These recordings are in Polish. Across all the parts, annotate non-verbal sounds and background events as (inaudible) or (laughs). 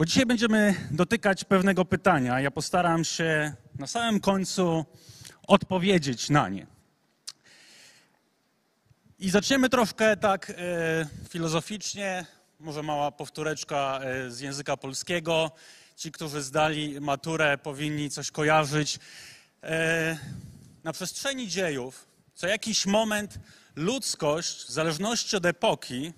Bo dzisiaj będziemy dotykać pewnego pytania. Ja postaram się na samym końcu odpowiedzieć na nie. I zaczniemy troszkę tak e, filozoficznie, może mała powtóreczka e, z języka polskiego. Ci, którzy zdali maturę, powinni coś kojarzyć. E, na przestrzeni dziejów, co jakiś moment ludzkość, w zależności od epoki,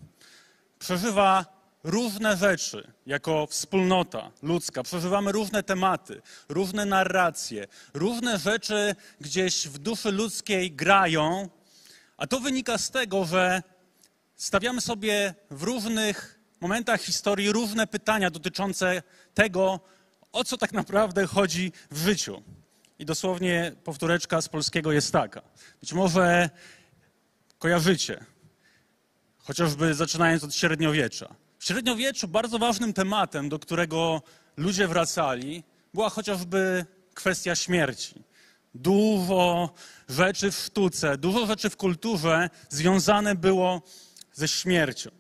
przeżywa różne rzeczy jako wspólnota ludzka. Przeżywamy różne tematy, różne narracje, różne rzeczy gdzieś w duszy ludzkiej grają, a to wynika z tego, że stawiamy sobie w różnych momentach historii różne pytania dotyczące tego, o co tak naprawdę chodzi w życiu. I dosłownie powtóreczka z polskiego jest taka. Być może kojarzycie, chociażby zaczynając od średniowiecza. W średniowieczu bardzo ważnym tematem, do którego ludzie wracali, była chociażby kwestia śmierci. Dużo rzeczy w sztuce, dużo rzeczy w kulturze związane było ze śmiercią.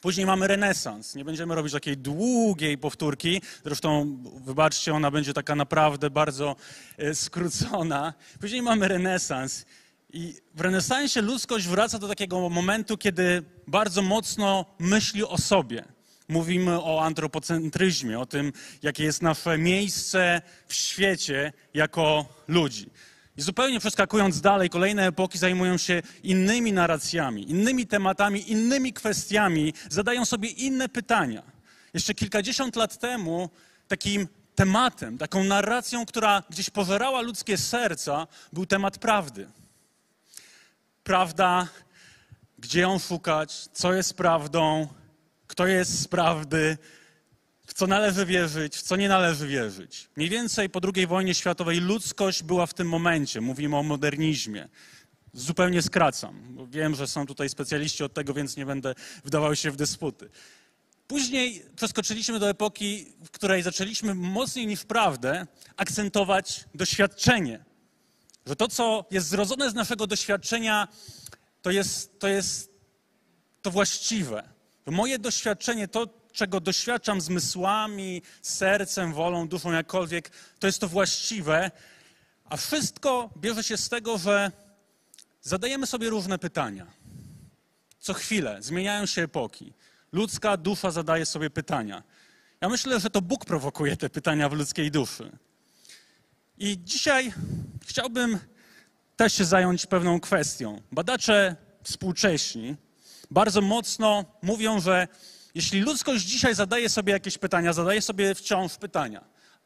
Później mamy renesans. Nie będziemy robić takiej długiej powtórki. Zresztą, wybaczcie, ona będzie taka naprawdę bardzo e, skrócona. Później mamy renesans. I w renesansie ludzkość wraca do takiego momentu, kiedy bardzo mocno myśli o sobie. Mówimy o antropocentryzmie, o tym, jakie jest nasze miejsce w świecie jako ludzi. I zupełnie przeskakując dalej, kolejne epoki zajmują się innymi narracjami, innymi tematami, innymi kwestiami, zadają sobie inne pytania. Jeszcze kilkadziesiąt lat temu takim tematem, taką narracją, która gdzieś pożerała ludzkie serca, był temat prawdy. Prawda, gdzie ją szukać, co jest prawdą, kto jest z prawdy, w co należy wierzyć, w co nie należy wierzyć. Mniej więcej po II wojnie światowej ludzkość była w tym momencie. Mówimy o modernizmie. Zupełnie skracam. Wiem, że są tutaj specjaliści od tego, więc nie będę wdawał się w dysputy. Później przeskoczyliśmy do epoki, w której zaczęliśmy mocniej niż prawdę akcentować doświadczenie. Że to, co jest zrodzone z naszego doświadczenia, to jest to, jest to właściwe. Moje doświadczenie, to, czego doświadczam zmysłami, sercem, wolą, duszą, jakkolwiek, to jest to właściwe, a wszystko bierze się z tego, że zadajemy sobie różne pytania. Co chwilę zmieniają się epoki. Ludzka dusza zadaje sobie pytania. Ja myślę, że to Bóg prowokuje te pytania w ludzkiej duszy. I dzisiaj chciałbym też się zająć pewną kwestią. Badacze współcześni bardzo mocno mówią, że jeśli ludzkość dzisiaj zadaje sobie jakieś pytania, zadaje sobie wciąż pytania,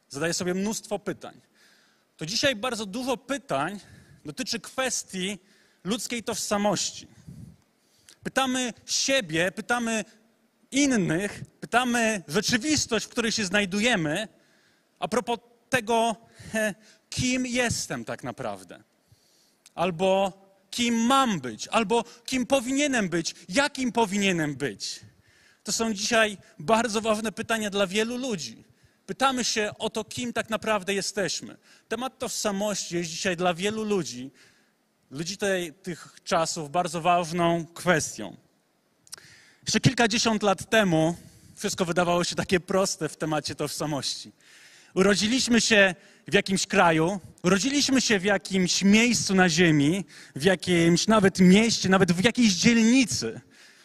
zadaje sobie mnóstwo pytań, to dzisiaj bardzo dużo pytań dotyczy kwestii ludzkiej tożsamości. Pytamy siebie, pytamy innych, pytamy rzeczywistość, w której się znajdujemy, a propos tego, kim jestem tak naprawdę. Albo kim mam być, albo kim powinienem być, jakim powinienem być. To są dzisiaj bardzo ważne pytania dla wielu ludzi. Pytamy się o to, kim tak naprawdę jesteśmy. Temat tożsamości jest dzisiaj dla wielu ludzi, ludzi tej, tych czasów, bardzo ważną kwestią. Jeszcze kilkadziesiąt lat temu wszystko wydawało się takie proste w temacie tożsamości. Urodziliśmy się w jakimś kraju, urodziliśmy się w jakimś miejscu na ziemi, w jakimś nawet mieście, nawet w jakiejś dzielnicy.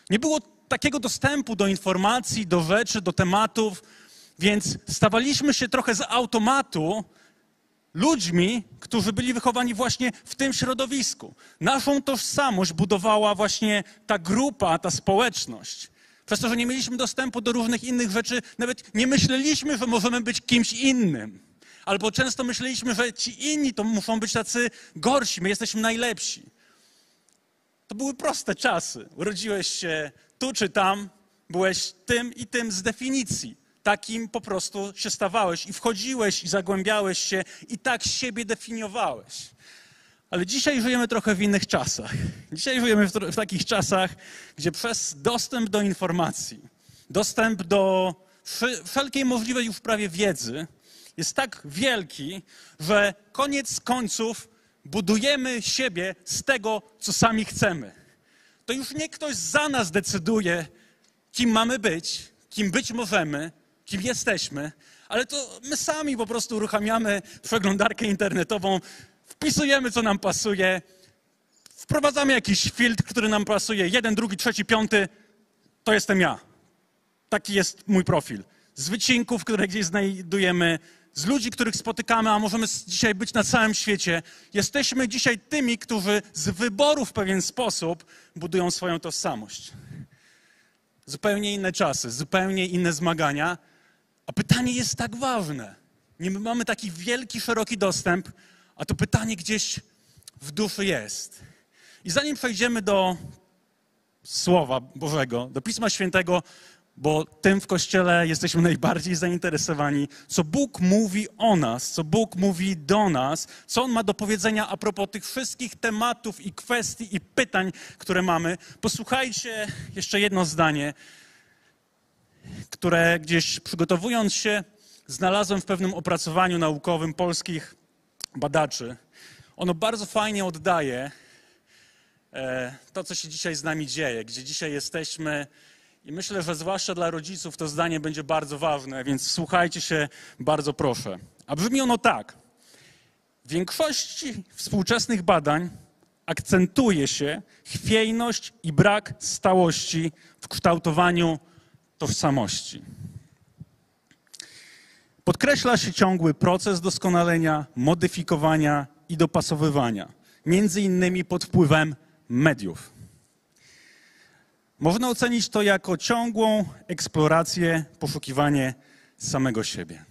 Nie było takiego dostępu do informacji, do rzeczy, do tematów, więc stawaliśmy się trochę z automatu ludźmi, którzy byli wychowani właśnie w tym środowisku. Naszą tożsamość budowała właśnie ta grupa, ta społeczność. Przez to, że nie mieliśmy dostępu do różnych innych rzeczy, nawet nie myśleliśmy, że możemy być kimś innym. Albo często myśleliśmy, że ci inni to muszą być tacy gorsi, my jesteśmy najlepsi. To były proste czasy. Urodziłeś się tu czy tam, byłeś tym i tym z definicji. Takim po prostu się stawałeś i wchodziłeś i zagłębiałeś się i tak siebie definiowałeś. Ale dzisiaj żyjemy trochę w innych czasach. Dzisiaj żyjemy w, w takich czasach, gdzie przez dostęp do informacji, dostęp do wszelkiej możliwej już prawie wiedzy jest tak wielki, że koniec końców budujemy siebie z tego, co sami chcemy. To już nie ktoś za nas decyduje, kim mamy być, kim być możemy, kim jesteśmy, ale to my sami po prostu uruchamiamy przeglądarkę internetową, wpisujemy, co nam pasuje, wprowadzamy jakiś filtr, który nam pasuje, jeden, drugi, trzeci, piąty, to jestem ja. Taki jest mój profil. Z wycinków, które gdzieś znajdujemy, z ludzi, których spotykamy, a możemy dzisiaj być na całym świecie, jesteśmy dzisiaj tymi, którzy z wyboru w pewien sposób budują swoją tożsamość. Zupełnie inne czasy, zupełnie inne zmagania, a pytanie jest tak ważne. Nie mamy taki wielki, szeroki dostęp, a to pytanie gdzieś w duszy jest. I zanim przejdziemy do Słowa Bożego, do Pisma Świętego, bo tym w Kościele jesteśmy najbardziej zainteresowani, co Bóg mówi o nas, co Bóg mówi do nas, co On ma do powiedzenia a propos tych wszystkich tematów i kwestii i pytań, które mamy. Posłuchajcie jeszcze jedno zdanie, które gdzieś przygotowując się, znalazłem w pewnym opracowaniu naukowym polskich badaczy. Ono bardzo fajnie oddaje e, to, co się dzisiaj z nami dzieje, gdzie dzisiaj jesteśmy i myślę, że zwłaszcza dla rodziców to zdanie będzie bardzo ważne, więc słuchajcie się bardzo proszę. A brzmi ono tak. W większości współczesnych badań akcentuje się chwiejność i brak stałości w kształtowaniu tożsamości. Podkreśla się ciągły proces doskonalenia, modyfikowania i dopasowywania, między innymi pod wpływem mediów. Można ocenić to jako ciągłą eksplorację, poszukiwanie samego siebie.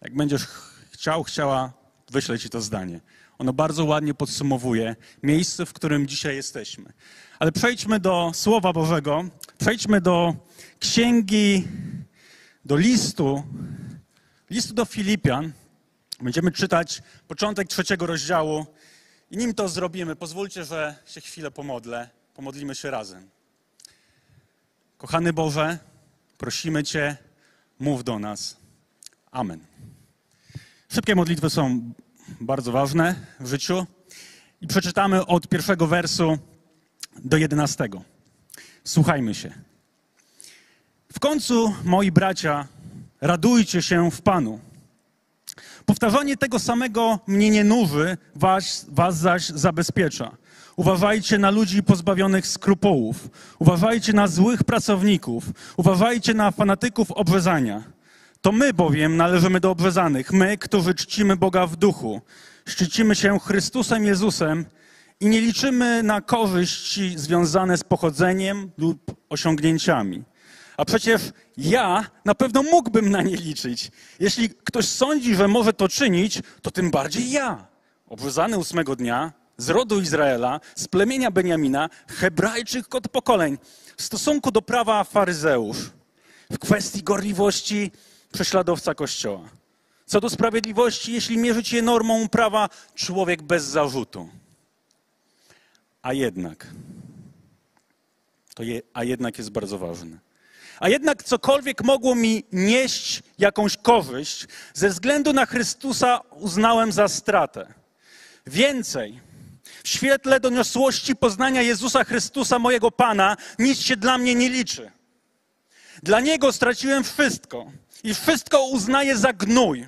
Jak będziesz chciał, chciała, wyślę ci to zdanie. Ono bardzo ładnie podsumowuje miejsce, w którym dzisiaj jesteśmy. Ale przejdźmy do Słowa Bożego, przejdźmy do księgi, do listu, listu do Filipian. Będziemy czytać początek trzeciego rozdziału i nim to zrobimy, pozwólcie, że się chwilę pomodlę. Pomodlimy się razem. Kochany Boże, prosimy Cię, mów do nas. Amen. Szybkie modlitwy są bardzo ważne w życiu i przeczytamy od pierwszego wersu do jedenastego. Słuchajmy się. W końcu, moi bracia, radujcie się w Panu. Powtarzanie tego samego mnie nie nuży, was, was zaś zabezpiecza. Uważajcie na ludzi pozbawionych skrupułów. Uważajcie na złych pracowników. Uważajcie na fanatyków obrzezania. To my bowiem należymy do obrzezanych, my, którzy czcimy Boga w duchu. Szczycimy się Chrystusem Jezusem i nie liczymy na korzyści związane z pochodzeniem lub osiągnięciami. A przecież ja na pewno mógłbym na nie liczyć. Jeśli ktoś sądzi, że może to czynić, to tym bardziej ja. Obrzezany ósmego dnia, z rodu Izraela, z plemienia Beniamina, Hebrajczyk od pokoleń, w stosunku do prawa faryzeusz, w kwestii gorliwości prześladowca Kościoła. Co do sprawiedliwości, jeśli mierzyć je normą prawa, człowiek bez zarzutu. A jednak, to je, a jednak jest bardzo ważne. A jednak cokolwiek mogło mi nieść jakąś korzyść, ze względu na Chrystusa uznałem za stratę. Więcej, w świetle doniosłości poznania Jezusa Chrystusa, mojego Pana, nic się dla mnie nie liczy. Dla Niego straciłem wszystko i wszystko uznaję za gnój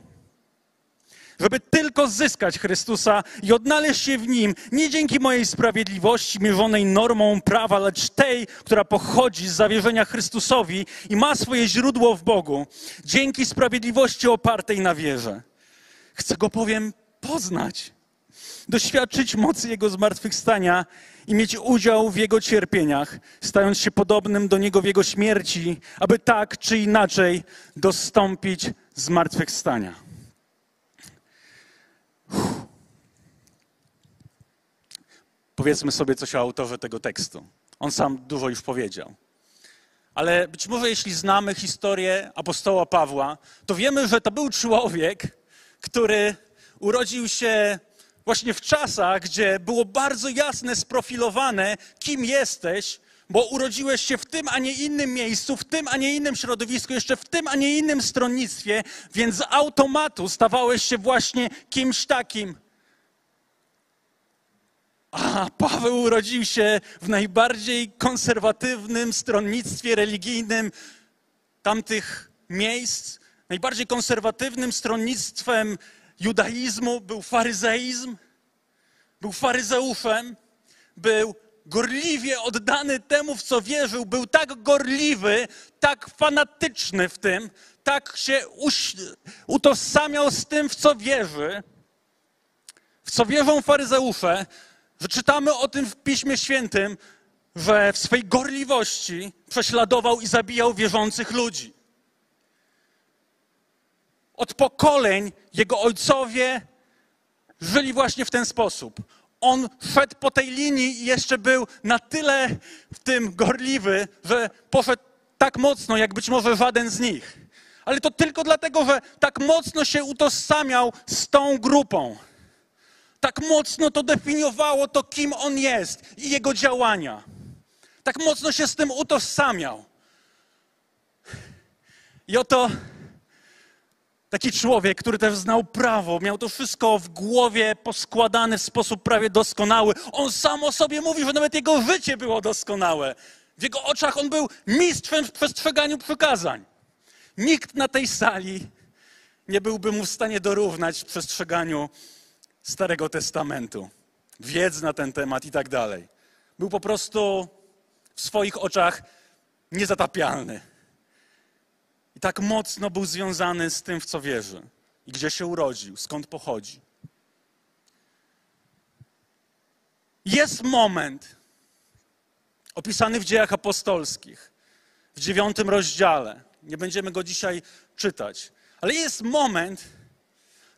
żeby tylko zyskać Chrystusa i odnaleźć się w Nim, nie dzięki mojej sprawiedliwości mierzonej normą prawa, lecz tej, która pochodzi z zawierzenia Chrystusowi i ma swoje źródło w Bogu, dzięki sprawiedliwości opartej na wierze. Chcę Go powiem poznać, doświadczyć mocy Jego zmartwychwstania i mieć udział w Jego cierpieniach, stając się podobnym do Niego w Jego śmierci, aby tak czy inaczej dostąpić zmartwychwstania. Powiedzmy sobie coś o autorze tego tekstu. On sam dużo już powiedział. Ale być może jeśli znamy historię apostoła Pawła, to wiemy, że to był człowiek, który urodził się właśnie w czasach, gdzie było bardzo jasne sprofilowane, kim jesteś, bo urodziłeś się w tym, a nie innym miejscu, w tym, a nie innym środowisku, jeszcze w tym, a nie innym stronnictwie, więc z automatu stawałeś się właśnie kimś takim. A Paweł urodził się w najbardziej konserwatywnym stronnictwie religijnym tamtych miejsc najbardziej konserwatywnym stronnictwem judaizmu był faryzeizm, był faryzeuszem, był gorliwie oddany temu, w co wierzył, był tak gorliwy, tak fanatyczny w tym, tak się utożsamiał z tym, w co wierzy, w co wierzą faryzeusze, że czytamy o tym w Piśmie Świętym, że w swej gorliwości prześladował i zabijał wierzących ludzi. Od pokoleń jego ojcowie żyli właśnie w ten sposób. On szedł po tej linii i jeszcze był na tyle w tym gorliwy, że poszedł tak mocno, jak być może żaden z nich. Ale to tylko dlatego, że tak mocno się utożsamiał z tą grupą. Tak mocno to definiowało to, kim on jest i jego działania. Tak mocno się z tym utożsamiał. I oto taki człowiek, który też znał prawo, miał to wszystko w głowie poskładane w sposób prawie doskonały. On sam o sobie mówi, że nawet jego życie było doskonałe. W jego oczach on był mistrzem w przestrzeganiu przykazań. Nikt na tej sali nie byłby mu w stanie dorównać przestrzeganiu Starego Testamentu, wiedzy na ten temat i tak dalej. Był po prostu w swoich oczach niezatapialny. Tak mocno był związany z tym, w co wierzy i gdzie się urodził, skąd pochodzi. Jest moment opisany w dziejach apostolskich, w dziewiątym rozdziale. Nie będziemy go dzisiaj czytać, ale jest moment,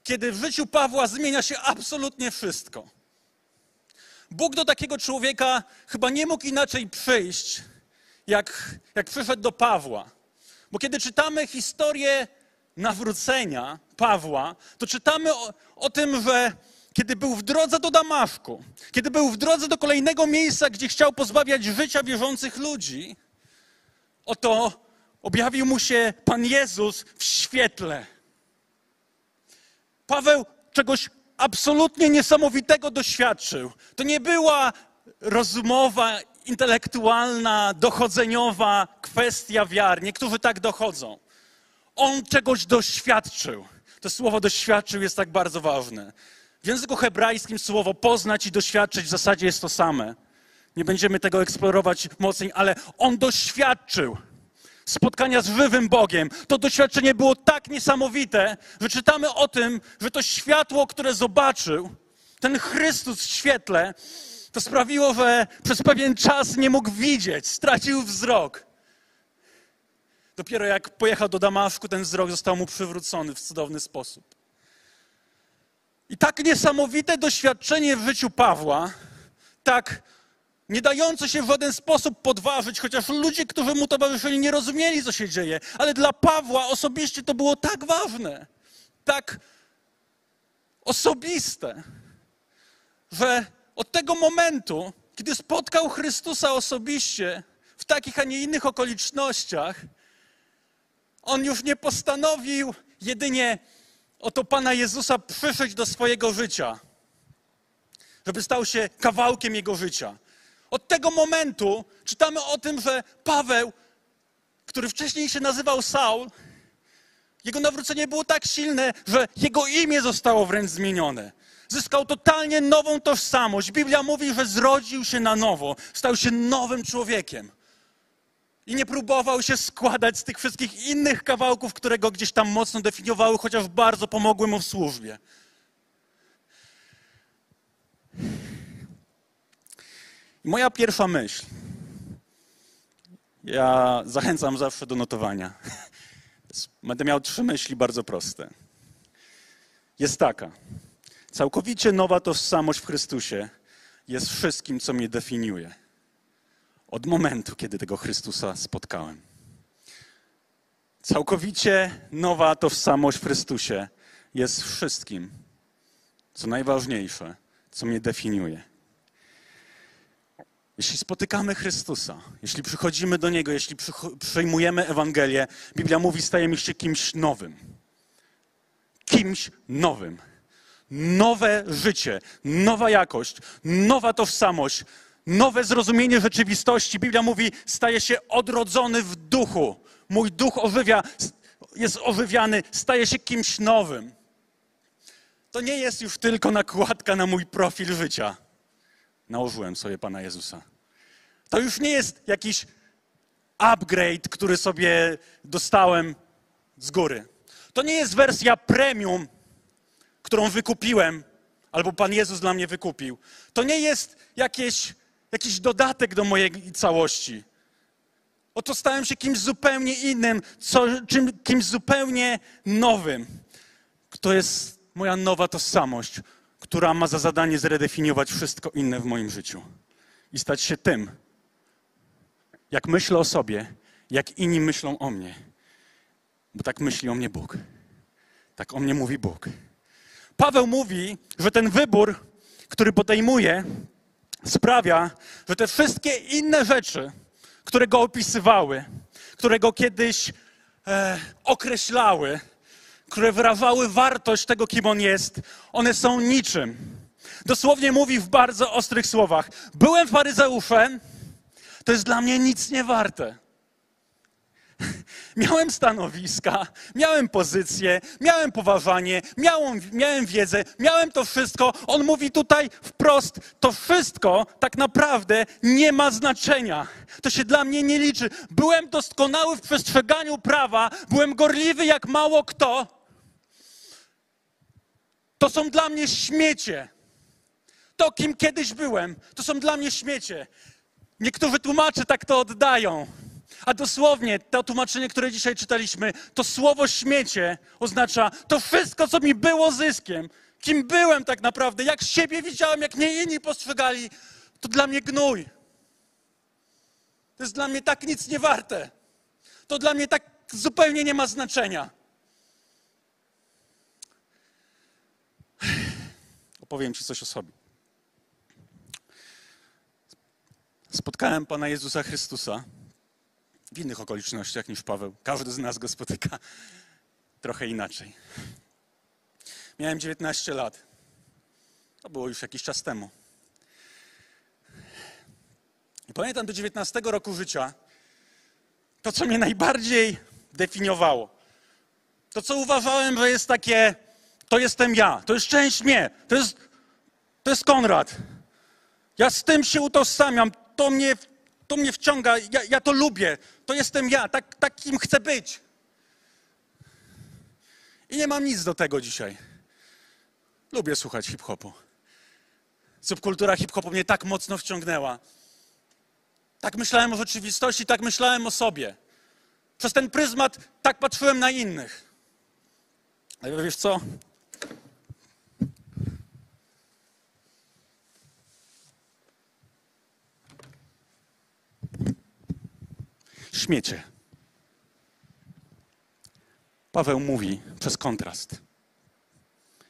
kiedy w życiu Pawła zmienia się absolutnie wszystko. Bóg do takiego człowieka chyba nie mógł inaczej przyjść, jak, jak przyszedł do Pawła. Bo kiedy czytamy historię nawrócenia Pawła, to czytamy o, o tym, że kiedy był w drodze do Damaszku, kiedy był w drodze do kolejnego miejsca, gdzie chciał pozbawiać życia wierzących ludzi, oto objawił mu się Pan Jezus w świetle. Paweł czegoś absolutnie niesamowitego doświadczył. To nie była rozmowa intelektualna, dochodzeniowa kwestia wiary. Niektórzy tak dochodzą. On czegoś doświadczył. To słowo doświadczył jest tak bardzo ważne. W języku hebrajskim słowo poznać i doświadczyć w zasadzie jest to same. Nie będziemy tego eksplorować mocniej, ale on doświadczył spotkania z żywym Bogiem. To doświadczenie było tak niesamowite, że czytamy o tym, że to światło, które zobaczył, ten Chrystus w świetle, to sprawiło, że przez pewien czas nie mógł widzieć, stracił wzrok. Dopiero jak pojechał do Damaszku, ten wzrok został mu przywrócony w cudowny sposób. I tak niesamowite doświadczenie w życiu Pawła, tak nie dające się w żaden sposób podważyć, chociaż ludzie, którzy mu towarzyszyli, nie rozumieli, co się dzieje. Ale dla Pawła osobiście to było tak ważne, tak osobiste, że od tego momentu, kiedy spotkał Chrystusa osobiście, w takich, a nie innych okolicznościach, on już nie postanowił jedynie oto Pana Jezusa przyszedł do swojego życia, żeby stał się kawałkiem jego życia. Od tego momentu czytamy o tym, że Paweł, który wcześniej się nazywał Saul, jego nawrócenie było tak silne, że jego imię zostało wręcz zmienione. Zyskał totalnie nową tożsamość. Biblia mówi, że zrodził się na nowo, stał się nowym człowiekiem. I nie próbował się składać z tych wszystkich innych kawałków, które go gdzieś tam mocno definiowały, chociaż bardzo pomogły mu w służbie. Moja pierwsza myśl, ja zachęcam zawsze do notowania. Będę miał trzy myśli bardzo proste. Jest taka. Całkowicie nowa tożsamość w Chrystusie jest wszystkim, co mnie definiuje. Od momentu, kiedy tego Chrystusa spotkałem. Całkowicie nowa tożsamość w Chrystusie jest wszystkim, co najważniejsze, co mnie definiuje. Jeśli spotykamy Chrystusa, jeśli przychodzimy do Niego, jeśli przyjmujemy Ewangelię, Biblia mówi, stajemy się kimś nowym. Kimś nowym. Nowe życie, nowa jakość, nowa tożsamość, nowe zrozumienie rzeczywistości. Biblia mówi, staje się odrodzony w duchu. mój duch ożywia, jest ożywiany, staje się kimś nowym. To nie jest już tylko nakładka na mój profil życia. Nałożyłem sobie Pana Jezusa. To już nie jest jakiś upgrade, który sobie dostałem z góry. To nie jest wersja premium, którą wykupiłem, albo Pan Jezus dla mnie wykupił. To nie jest jakieś, jakiś dodatek do mojej całości. Oto stałem się kimś zupełnie innym, co, czym, kimś zupełnie nowym. To jest moja nowa tożsamość, która ma za zadanie zredefiniować wszystko inne w moim życiu i stać się tym, jak myślę o sobie, jak inni myślą o mnie. Bo tak myśli o mnie Bóg. Tak o mnie mówi Bóg. Paweł mówi, że ten wybór, który podejmuje, sprawia, że te wszystkie inne rzeczy, które go opisywały, które go kiedyś e, określały, które wyrażały wartość tego, kim on jest, one są niczym. Dosłownie mówi w bardzo ostrych słowach: Byłem faryzeuszem, to jest dla mnie nic nie warte. (laughs) Miałem stanowiska, miałem pozycję, miałem poważanie, miałem, miałem wiedzę, miałem to wszystko. On mówi tutaj wprost: to wszystko tak naprawdę nie ma znaczenia. To się dla mnie nie liczy. Byłem doskonały w przestrzeganiu prawa, byłem gorliwy jak mało kto. To są dla mnie śmiecie. To, kim kiedyś byłem, to są dla mnie śmiecie. Niektórzy tłumacze tak to oddają. A dosłownie to tłumaczenie, które dzisiaj czytaliśmy, to słowo śmiecie oznacza to wszystko, co mi było zyskiem, kim byłem tak naprawdę, jak siebie widziałem, jak mnie inni postrzegali, to dla mnie gnój. To jest dla mnie tak nic nie warte. To dla mnie tak zupełnie nie ma znaczenia. Opowiem Ci coś o sobie. Spotkałem Pana Jezusa Chrystusa w innych okolicznościach niż Paweł. Każdy z nas go spotyka trochę inaczej. Miałem 19 lat. To było już jakiś czas temu. I pamiętam do 19 roku życia to, co mnie najbardziej definiowało. To, co uważałem, że jest takie, to jestem ja, to jest część mnie, to jest, to jest Konrad. Ja z tym się utożsamiam, to mnie, to mnie wciąga, ja, ja to lubię, to jestem ja, tak, takim chcę być. I nie mam nic do tego dzisiaj. Lubię słuchać hip-hopu. Subkultura hip-hopu mnie tak mocno wciągnęła. Tak myślałem o rzeczywistości, tak myślałem o sobie. Przez ten pryzmat tak patrzyłem na innych. Ale wiesz co? Śmiecie. Paweł mówi przez kontrast.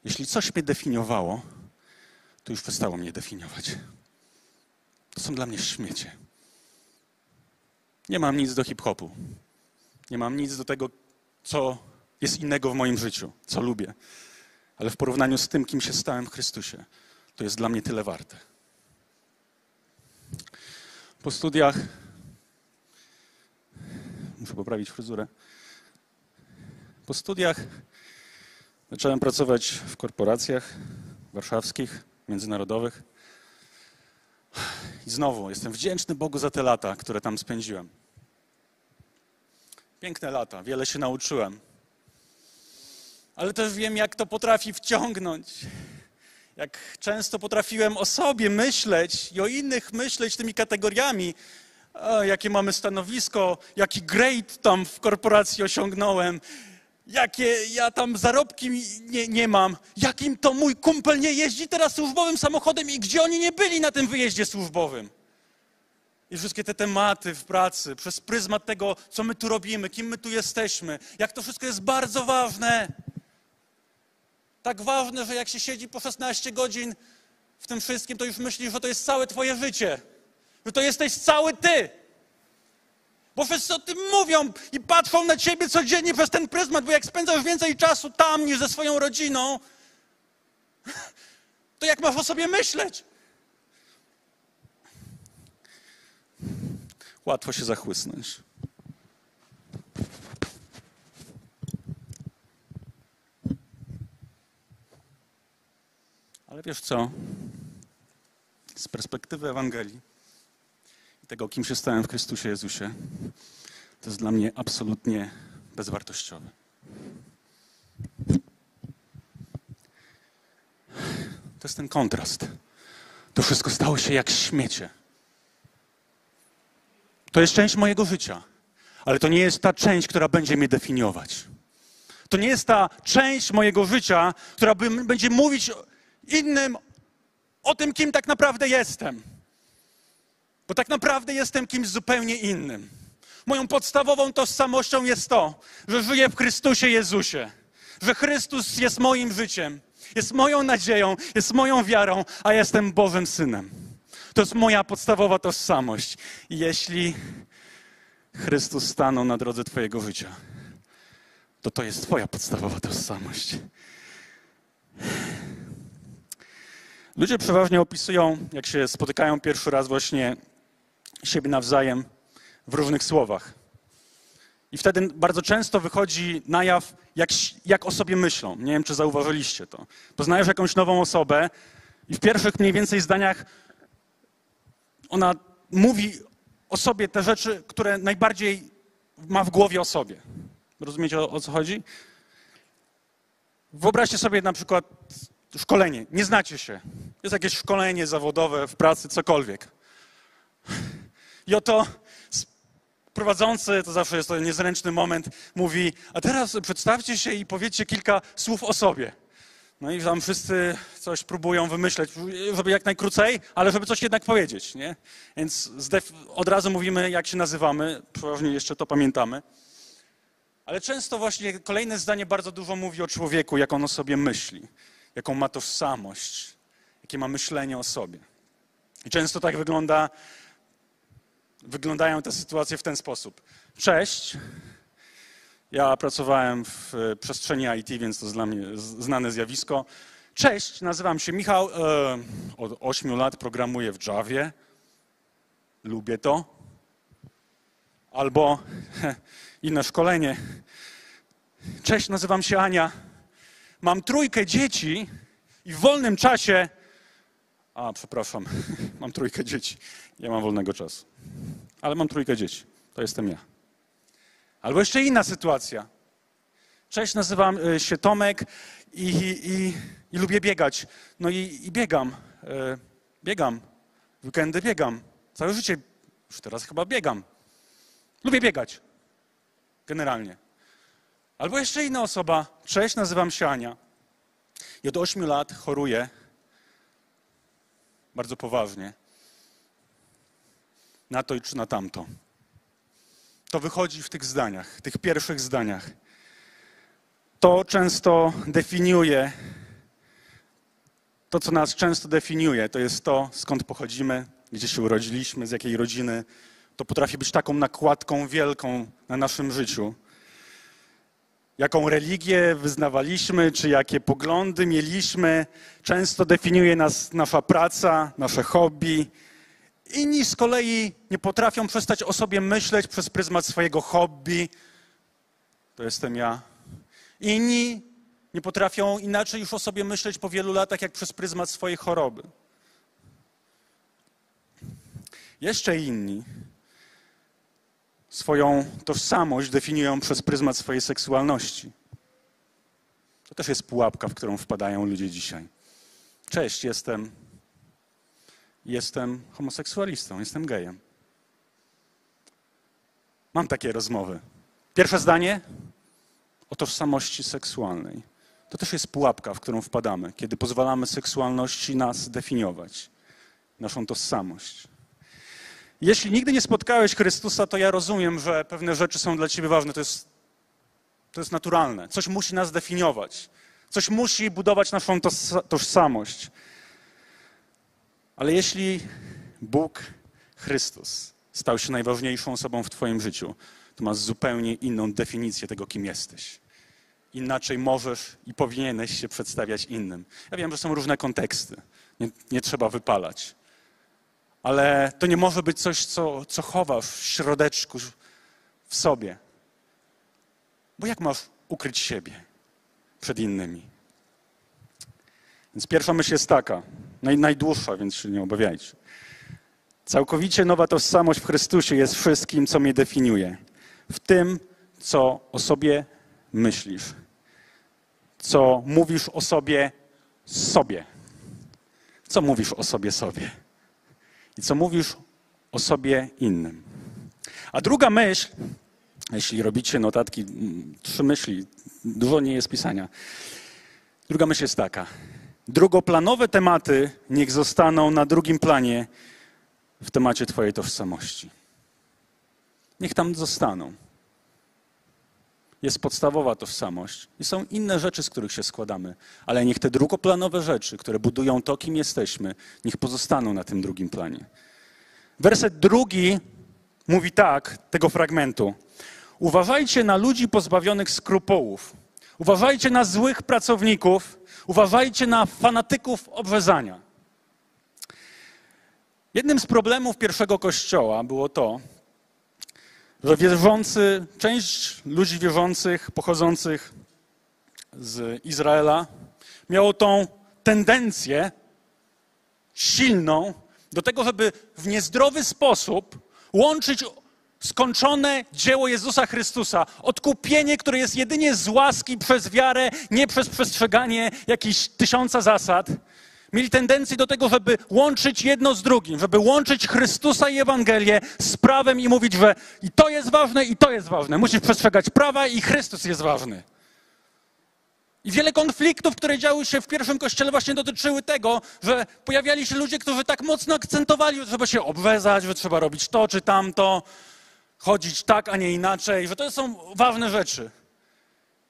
Jeśli coś mnie definiowało, to już przestało mnie definiować. To są dla mnie śmiecie. Nie mam nic do hip-hopu. Nie mam nic do tego, co jest innego w moim życiu, co lubię. Ale w porównaniu z tym, kim się stałem w Chrystusie, to jest dla mnie tyle warte. Po studiach muszę poprawić fryzurę. Po studiach zacząłem pracować w korporacjach warszawskich, międzynarodowych. I znowu jestem wdzięczny Bogu za te lata, które tam spędziłem. Piękne lata, wiele się nauczyłem. Ale też wiem, jak to potrafi wciągnąć. Jak często potrafiłem o sobie myśleć i o innych myśleć tymi kategoriami, jakie mamy stanowisko, jaki grade tam w korporacji osiągnąłem, jakie ja tam zarobki nie, nie mam, jakim to mój kumpel nie jeździ teraz służbowym samochodem i gdzie oni nie byli na tym wyjeździe służbowym. I wszystkie te tematy w pracy, przez pryzmat tego, co my tu robimy, kim my tu jesteśmy, jak to wszystko jest bardzo ważne. Tak ważne, że jak się siedzi po 16 godzin w tym wszystkim, to już myślisz, że to jest całe Twoje życie że to jesteś cały ty. Bo wszyscy o tym mówią i patrzą na ciebie codziennie przez ten pryzmat, bo jak spędzasz więcej czasu tam niż ze swoją rodziną, (laughs) to jak masz o sobie myśleć? Łatwo się zachłysnąć. Ale wiesz co? Z perspektywy Ewangelii tego, kim się stałem w Chrystusie Jezusie, to jest dla mnie absolutnie bezwartościowe. To jest ten kontrast. To wszystko stało się jak śmiecie. To jest część mojego życia, ale to nie jest ta część, która będzie mnie definiować. To nie jest ta część mojego życia, która będzie mówić innym o tym, kim tak naprawdę jestem. Bo tak naprawdę jestem kimś zupełnie innym. Moją podstawową tożsamością jest to, że żyję w Chrystusie Jezusie, że Chrystus jest moim życiem, jest moją nadzieją, jest moją wiarą, a jestem Bożym Synem. To jest moja podstawowa tożsamość. Jeśli Chrystus stanął na drodze Twojego życia, to to jest Twoja podstawowa tożsamość. Ludzie przeważnie opisują, jak się spotykają pierwszy raz właśnie siebie nawzajem w różnych słowach. I wtedy bardzo często wychodzi na jaw, jak, jak o sobie myślą. Nie wiem, czy zauważyliście to. Poznajesz jakąś nową osobę i w pierwszych mniej więcej zdaniach ona mówi o sobie te rzeczy, które najbardziej ma w głowie o sobie. Rozumiecie o, o co chodzi? Wyobraźcie sobie na przykład szkolenie. Nie znacie się. Jest jakieś szkolenie zawodowe w pracy, cokolwiek. I oto prowadzący, to zawsze jest to niezręczny moment, mówi, a teraz przedstawcie się i powiedzcie kilka słów o sobie. No i tam wszyscy coś próbują wymyśleć, żeby jak najkrócej, ale żeby coś jednak powiedzieć, nie? Więc od razu mówimy, jak się nazywamy, przeważnie jeszcze to pamiętamy. Ale często właśnie kolejne zdanie bardzo dużo mówi o człowieku, jak on o sobie myśli, jaką ma tożsamość, jakie ma myślenie o sobie. I często tak wygląda, wyglądają te sytuacje w ten sposób. Cześć, ja pracowałem w przestrzeni IT, więc to dla mnie znane zjawisko. Cześć, nazywam się Michał. E, od 8 lat programuję w Javie. Lubię to. Albo (laughs) inne szkolenie. Cześć, nazywam się Ania. Mam trójkę dzieci i w wolnym czasie. A, przepraszam, (laughs) mam trójkę dzieci. Nie mam wolnego czasu. Ale mam trójkę dzieci. To jestem ja. Albo jeszcze inna sytuacja. Cześć, nazywam e, się Tomek i, i, i lubię biegać. No i, i biegam. E, biegam. W weekendy biegam. Całe życie już teraz chyba biegam. Lubię biegać. Generalnie. Albo jeszcze inna osoba. Cześć, nazywam się Ania. I od 8 lat choruję. Bardzo poważnie. Na to czy na tamto to wychodzi w tych zdaniach, tych pierwszych zdaniach. To często definiuje, to co nas często definiuje, to jest to, skąd pochodzimy, gdzie się urodziliśmy, z jakiej rodziny. To potrafi być taką nakładką wielką na naszym życiu. Jaką religię wyznawaliśmy, czy jakie poglądy mieliśmy, często definiuje nas nasza praca, nasze hobby, Inni z kolei nie potrafią przestać o sobie myśleć przez pryzmat swojego hobby. To jestem ja. Inni nie potrafią inaczej już o sobie myśleć po wielu latach, jak przez pryzmat swojej choroby. Jeszcze inni swoją tożsamość definiują przez pryzmat swojej seksualności. To też jest pułapka, w którą wpadają ludzie dzisiaj. Cześć, jestem jestem homoseksualistą, jestem gejem. Mam takie rozmowy. Pierwsze zdanie o tożsamości seksualnej. To też jest pułapka, w którą wpadamy, kiedy pozwalamy seksualności nas definiować, naszą tożsamość. Jeśli nigdy nie spotkałeś Chrystusa, to ja rozumiem, że pewne rzeczy są dla ciebie ważne. To jest, to jest naturalne. Coś musi nas definiować. Coś musi budować naszą tożsamość. Ale jeśli Bóg, Chrystus, stał się najważniejszą osobą w Twoim życiu, to masz zupełnie inną definicję tego, kim jesteś. Inaczej możesz i powinieneś się przedstawiać innym. Ja wiem, że są różne konteksty, nie, nie trzeba wypalać. Ale to nie może być coś, co, co chowasz w środeczku w sobie. Bo jak masz ukryć siebie przed innymi? Więc pierwsza myśl jest taka, naj, najdłuższa, więc się nie obawiajcie. Całkowicie nowa tożsamość w Chrystusie jest wszystkim, co mnie definiuje. W tym, co o sobie myślisz, co mówisz o sobie sobie. Co mówisz o sobie sobie i co mówisz o sobie innym. A druga myśl, jeśli robicie notatki, mm, trzy myśli, dużo nie jest pisania. Druga myśl jest taka. Drugoplanowe tematy niech zostaną na drugim planie w temacie Twojej tożsamości. Niech tam zostaną. Jest podstawowa tożsamość i są inne rzeczy, z których się składamy, ale niech te drugoplanowe rzeczy, które budują to, kim jesteśmy, niech pozostaną na tym drugim planie. Werset drugi mówi tak, tego fragmentu. Uważajcie na ludzi pozbawionych skrupułów. Uważajcie na złych pracowników. Uważajcie na fanatyków obrzezania. Jednym z problemów pierwszego kościoła było to, że wierzący, część ludzi wierzących pochodzących z Izraela miało tą tendencję silną do tego, żeby w niezdrowy sposób łączyć skończone dzieło Jezusa Chrystusa, odkupienie, które jest jedynie z łaski przez wiarę, nie przez przestrzeganie jakichś tysiąca zasad, mieli tendencję do tego, żeby łączyć jedno z drugim, żeby łączyć Chrystusa i Ewangelię z prawem i mówić, że i to jest ważne, i to jest ważne. Musisz przestrzegać prawa i Chrystus jest ważny. I wiele konfliktów, które działy się w pierwszym kościele, właśnie dotyczyły tego, że pojawiali się ludzie, którzy tak mocno akcentowali, że trzeba się obwezać, że trzeba robić to czy tamto, chodzić tak, a nie inaczej, że to są ważne rzeczy.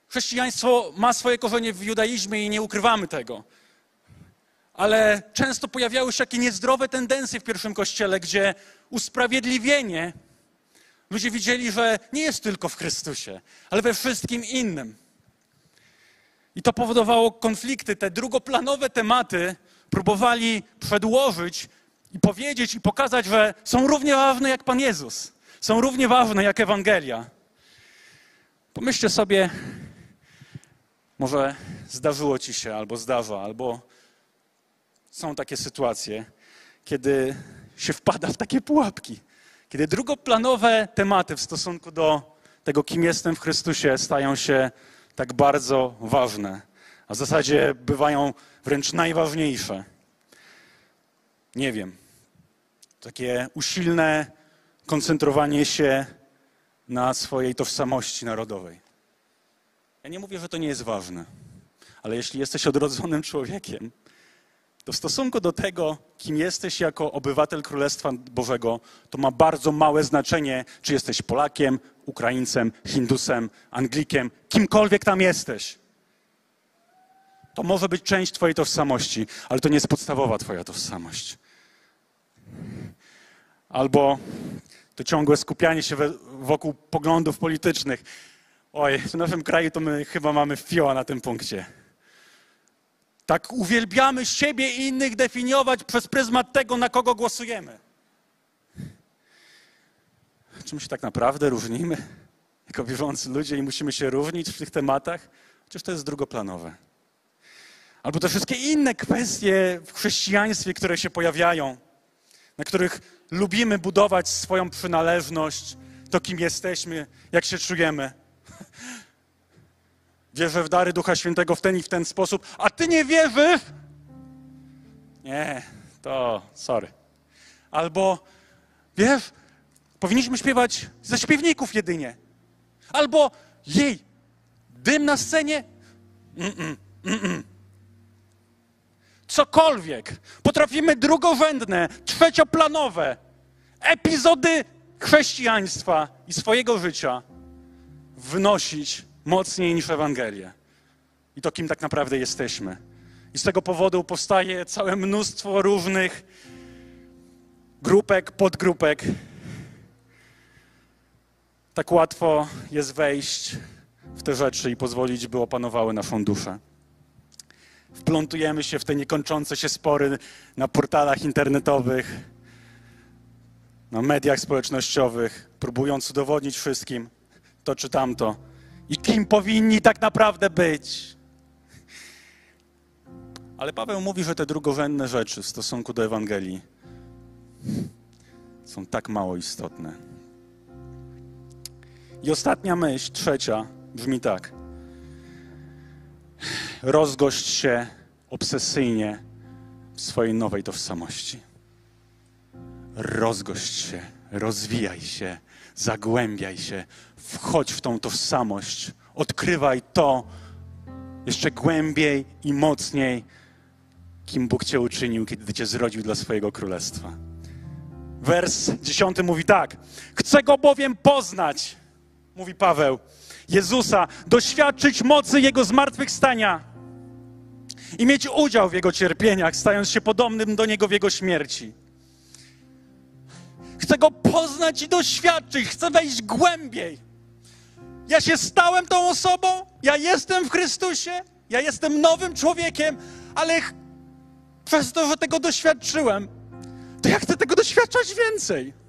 Chrześcijaństwo ma swoje korzenie w judaizmie i nie ukrywamy tego. Ale często pojawiały się takie niezdrowe tendencje w pierwszym kościele, gdzie usprawiedliwienie ludzie widzieli, że nie jest tylko w Chrystusie, ale we wszystkim innym. I to powodowało konflikty. Te drugoplanowe tematy próbowali przedłożyć i powiedzieć i pokazać, że są równie ważne jak Pan Jezus. Są równie ważne jak Ewangelia. Pomyślcie sobie, może zdarzyło ci się, albo zdarza, albo są takie sytuacje, kiedy się wpada w takie pułapki, kiedy drugoplanowe tematy w stosunku do tego, kim jestem w Chrystusie, stają się tak bardzo ważne, a w zasadzie bywają wręcz najważniejsze. Nie wiem. Takie usilne koncentrowanie się na swojej tożsamości narodowej. Ja nie mówię, że to nie jest ważne, ale jeśli jesteś odrodzonym człowiekiem, to w stosunku do tego, kim jesteś jako obywatel Królestwa Bożego, to ma bardzo małe znaczenie, czy jesteś Polakiem, Ukraińcem, Hindusem, Anglikiem, kimkolwiek tam jesteś. To może być część Twojej tożsamości, ale to nie jest podstawowa Twoja tożsamość. Albo to ciągłe skupianie się wokół poglądów politycznych. Oj, w naszym kraju to my chyba mamy fioła na tym punkcie. Tak uwielbiamy siebie i innych definiować przez pryzmat tego, na kogo głosujemy. Czym się tak naprawdę różnimy jako wierzący ludzie i musimy się różnić w tych tematach? Chociaż to jest drugoplanowe. Albo te wszystkie inne kwestie w chrześcijaństwie, które się pojawiają, na których lubimy budować swoją przynależność, to kim jesteśmy, jak się czujemy. Wierzę w dary Ducha Świętego w ten i w ten sposób, a ty nie wierzysz? Nie, to sorry. Albo wiesz, powinniśmy śpiewać ze śpiewników jedynie. Albo jej, dym na scenie? Mm-mm, mm-mm. Cokolwiek. Potrafimy drugorzędne, trzecioplanowe epizody chrześcijaństwa i swojego życia wnosić mocniej niż Ewangelię. I to, kim tak naprawdę jesteśmy. I z tego powodu powstaje całe mnóstwo różnych grupek, podgrupek. Tak łatwo jest wejść w te rzeczy i pozwolić, by opanowały naszą duszę. Wplątujemy się w te niekończące się spory na portalach internetowych, na mediach społecznościowych, próbując udowodnić wszystkim to czy tamto i kim powinni tak naprawdę być. Ale Paweł mówi, że te drugorzędne rzeczy w stosunku do Ewangelii są tak mało istotne. I ostatnia myśl, trzecia, brzmi tak. Rozgość się obsesyjnie w swojej nowej tożsamości. Rozgość się, rozwijaj się, zagłębiaj się, wchodź w tą tożsamość, odkrywaj to jeszcze głębiej i mocniej, kim Bóg Cię uczynił, kiedy Cię zrodził dla swojego królestwa. Wers dziesiąty mówi tak: Chcę go bowiem poznać, mówi Paweł, Jezusa, doświadczyć mocy Jego zmartwychwstania i mieć udział w Jego cierpieniach, stając się podobnym do Niego w Jego śmierci. Chcę Go poznać i doświadczyć, chcę wejść głębiej. Ja się stałem tą osobą, ja jestem w Chrystusie, ja jestem nowym człowiekiem, ale przez to, że tego doświadczyłem, to ja chcę tego doświadczać więcej.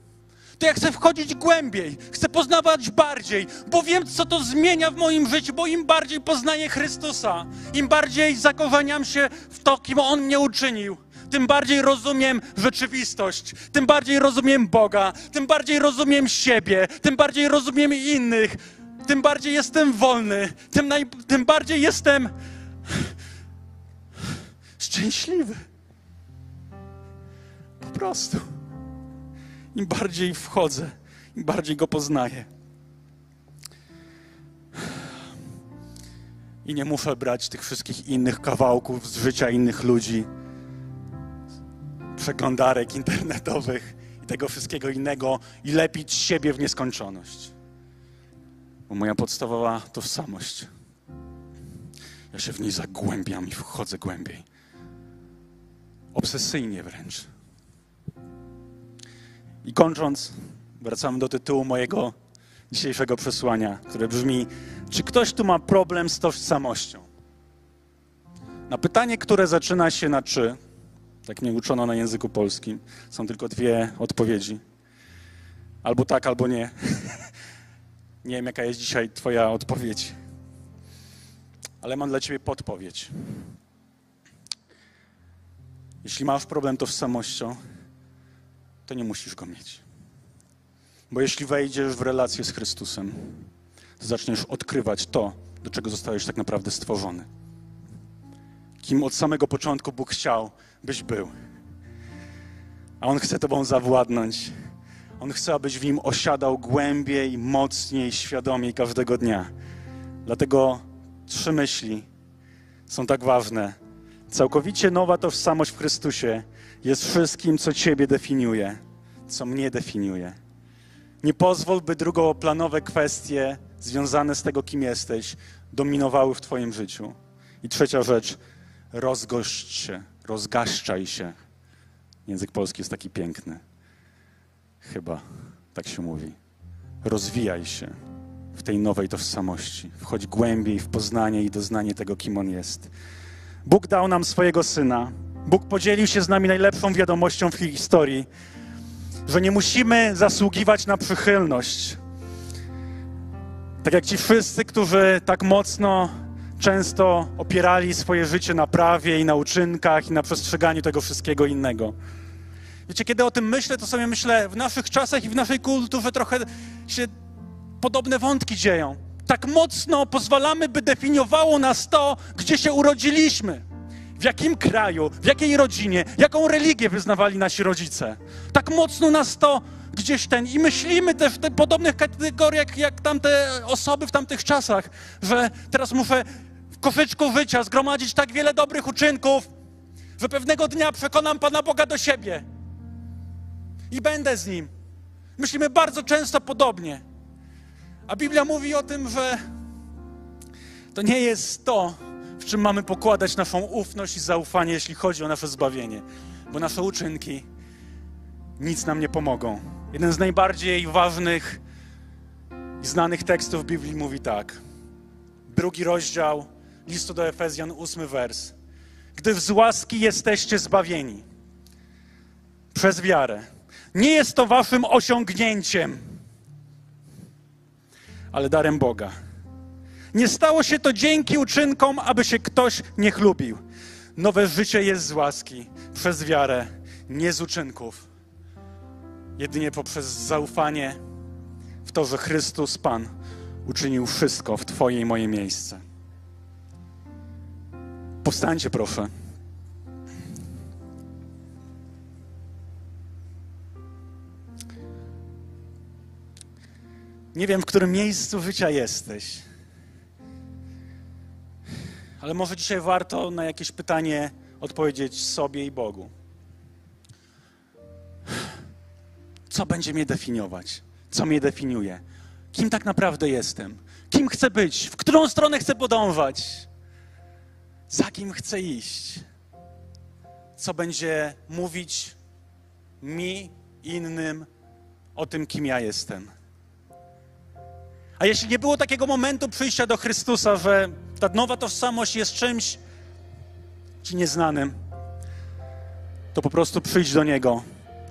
To ja chcę wchodzić głębiej, chcę poznawać bardziej, bo wiem, co to zmienia w moim życiu, bo im bardziej poznaję Chrystusa, im bardziej zakorzeniam się w to, kim On mnie uczynił, tym bardziej rozumiem rzeczywistość, tym bardziej rozumiem Boga, tym bardziej rozumiem siebie, tym bardziej rozumiem innych, tym bardziej jestem wolny, tym, naj, tym bardziej jestem szczęśliwy. Po prostu. Im bardziej wchodzę, im bardziej go poznaję. I nie muszę brać tych wszystkich innych kawałków z życia innych ludzi, przeglądarek internetowych i tego wszystkiego innego i lepić siebie w nieskończoność. Bo moja podstawowa tożsamość, ja się w niej zagłębiam i wchodzę głębiej. Obsesyjnie wręcz. I kończąc, wracamy do tytułu mojego dzisiejszego przesłania, które brzmi: Czy ktoś tu ma problem z tożsamością? Na pytanie, które zaczyna się na czy, tak mnie uczono na języku polskim, są tylko dwie odpowiedzi. Albo tak, albo nie. (laughs) nie wiem, jaka jest dzisiaj Twoja odpowiedź, ale mam dla Ciebie podpowiedź. Jeśli masz problem tożsamością, to nie musisz go mieć. Bo jeśli wejdziesz w relację z Chrystusem, to zaczniesz odkrywać to, do czego zostałeś tak naprawdę stworzony. Kim od samego początku Bóg chciał, byś był. A On chce Tobą zawładnąć. On chce, abyś w nim osiadał głębiej, mocniej, świadomiej każdego dnia. Dlatego trzy myśli są tak ważne. Całkowicie nowa tożsamość w Chrystusie jest wszystkim, co Ciebie definiuje, co mnie definiuje. Nie pozwól, by drugoplanowe kwestie związane z tego, kim jesteś, dominowały w Twoim życiu. I trzecia rzecz, rozgość się, rozgaszczaj się. Język polski jest taki piękny. Chyba tak się mówi. Rozwijaj się w tej nowej tożsamości. Wchodź głębiej w poznanie i doznanie tego, kim On jest. Bóg dał nam swojego Syna, Bóg podzielił się z nami najlepszą wiadomością w historii, że nie musimy zasługiwać na przychylność. Tak jak ci wszyscy, którzy tak mocno często opierali swoje życie na prawie i na uczynkach i na przestrzeganiu tego wszystkiego innego. Wiecie, kiedy o tym myślę, to sobie myślę, w naszych czasach i w naszej kulturze trochę się podobne wątki dzieją. Tak mocno pozwalamy, by definiowało nas to, gdzie się urodziliśmy w jakim kraju, w jakiej rodzinie, jaką religię wyznawali nasi rodzice. Tak mocno nas to gdzieś ten i myślimy też w tych podobnych kategoriach jak tamte osoby w tamtych czasach, że teraz muszę w koszyczku życia zgromadzić tak wiele dobrych uczynków, że pewnego dnia przekonam Pana Boga do siebie i będę z Nim. Myślimy bardzo często podobnie. A Biblia mówi o tym, że to nie jest to, w czym mamy pokładać naszą ufność i zaufanie, jeśli chodzi o nasze zbawienie, bo nasze uczynki nic nam nie pomogą. Jeden z najbardziej ważnych i znanych tekstów Biblii mówi tak. Drugi rozdział listu do Efezjan, ósmy wers. Gdy z łaski jesteście zbawieni przez wiarę. Nie jest to waszym osiągnięciem, ale darem Boga nie stało się to dzięki uczynkom, aby się ktoś nie chlubił. Nowe życie jest z łaski, przez wiarę, nie z uczynków. Jedynie poprzez zaufanie w to, że Chrystus Pan uczynił wszystko w Twoje i moje miejsce. Powstańcie, proszę. Nie wiem, w którym miejscu życia jesteś, ale może dzisiaj warto na jakieś pytanie odpowiedzieć sobie i Bogu. Co będzie mnie definiować? Co mnie definiuje? Kim tak naprawdę jestem? Kim chcę być? W którą stronę chcę podążać? Za kim chcę iść? Co będzie mówić mi, innym o tym, kim ja jestem? A jeśli nie było takiego momentu przyjścia do Chrystusa, że ta nowa tożsamość jest czymś ci nieznanym, to po prostu przyjdź do Niego.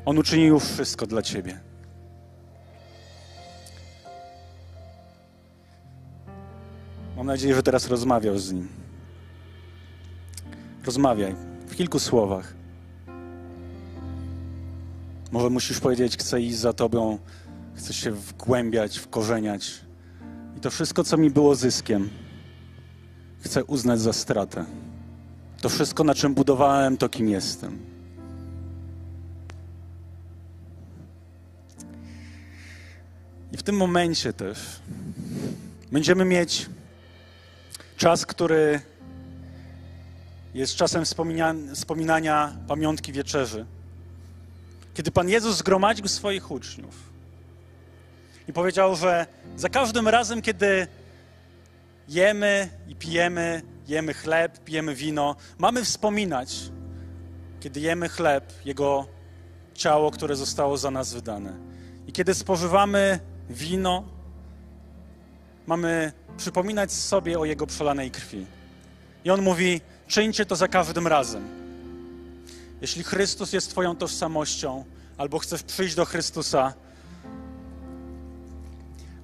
On uczynił już wszystko dla Ciebie. Mam nadzieję, że teraz rozmawiał z Nim. Rozmawiaj w kilku słowach. Może musisz powiedzieć, chcę iść za Tobą, chcę się wgłębiać, wkorzeniać. I to wszystko, co mi było zyskiem, chcę uznać za stratę. To wszystko, na czym budowałem, to kim jestem. I w tym momencie też będziemy mieć czas, który jest czasem wspominania pamiątki wieczerzy. Kiedy Pan Jezus zgromadził swoich uczniów i powiedział, że za każdym razem, kiedy jemy i pijemy, jemy chleb, pijemy wino, mamy wspominać, kiedy jemy chleb, Jego ciało, które zostało za nas wydane. I kiedy spożywamy wino, mamy przypominać sobie o Jego przelanej krwi. I On mówi, czyńcie to za każdym razem. Jeśli Chrystus jest Twoją tożsamością, albo chcesz przyjść do Chrystusa,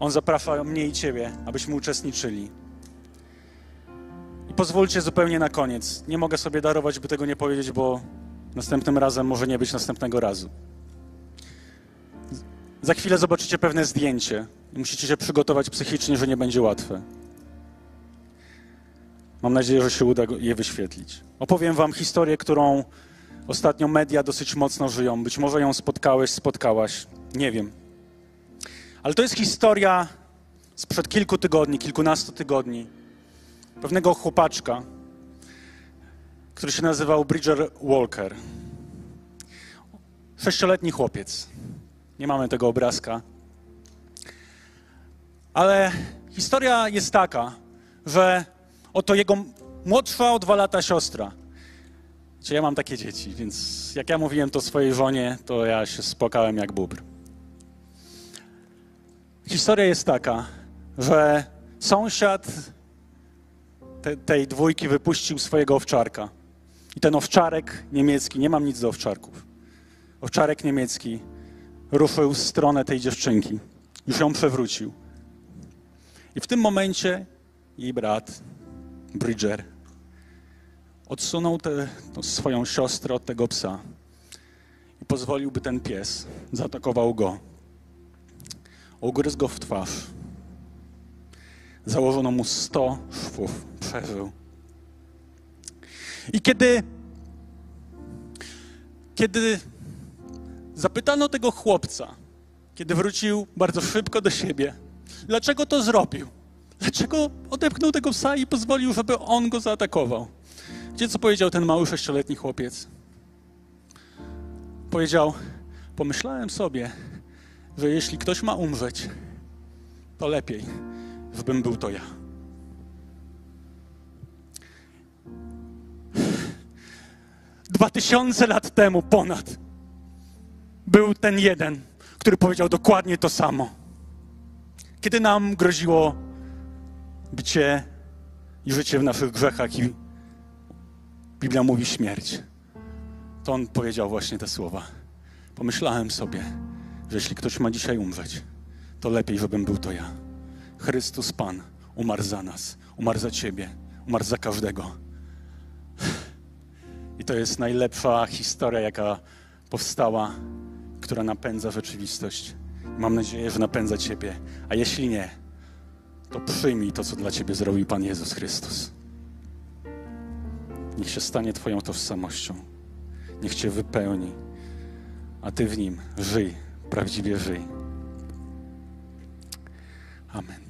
On zaprasza mnie i Ciebie, abyśmy uczestniczyli. Pozwólcie zupełnie na koniec. Nie mogę sobie darować, by tego nie powiedzieć, bo następnym razem może nie być następnego razu. Za chwilę zobaczycie pewne zdjęcie i musicie się przygotować psychicznie, że nie będzie łatwe. Mam nadzieję, że się uda je wyświetlić. Opowiem Wam historię, którą ostatnio media dosyć mocno żyją. Być może ją spotkałeś, spotkałaś, nie wiem. Ale to jest historia sprzed kilku tygodni, kilkunastu tygodni. Pewnego chłopaczka, który się nazywał Bridger Walker. Sześcioletni chłopiec. Nie mamy tego obrazka. Ale historia jest taka, że oto jego młodsza o dwa lata siostra. Czy ja mam takie dzieci, więc jak ja mówiłem to swojej żonie, to ja się spłakałem jak bubr. Historia jest taka, że sąsiad te, tej dwójki wypuścił swojego owczarka. I ten owczarek niemiecki, nie mam nic do owczarków, owczarek niemiecki ruszył w stronę tej dziewczynki. Już ją przewrócił. I w tym momencie jej brat, Bridger, odsunął tę swoją siostrę od tego psa i pozwolił, by ten pies zaatakował go. Ugryzł go w twarz. Założono mu sto szwów. Przeżył. I kiedy, kiedy zapytano tego chłopca, kiedy wrócił bardzo szybko do siebie, dlaczego to zrobił? Dlaczego odepchnął tego psa i pozwolił, żeby on go zaatakował? Gdzie co powiedział ten mały sześcioletni chłopiec? Powiedział, pomyślałem sobie, że jeśli ktoś ma umrzeć, to lepiej, żebym był to ja. Dwa tysiące lat temu ponad był ten jeden, który powiedział dokładnie to samo. Kiedy nam groziło bycie i życie w naszych grzechach i Biblia mówi śmierć, to on powiedział właśnie te słowa. Pomyślałem sobie, że jeśli ktoś ma dzisiaj umrzeć, to lepiej, żebym był to ja. Chrystus Pan umarł za nas, umarł za Ciebie, umarł za każdego. I to jest najlepsza historia, jaka powstała, która napędza rzeczywistość. Mam nadzieję, że napędza Ciebie. A jeśli nie, to przyjmij to, co dla Ciebie zrobił Pan Jezus Chrystus. Niech się stanie Twoją tożsamością. Niech Cię wypełni, a Ty w Nim żyj, prawdziwie żyj. Amen.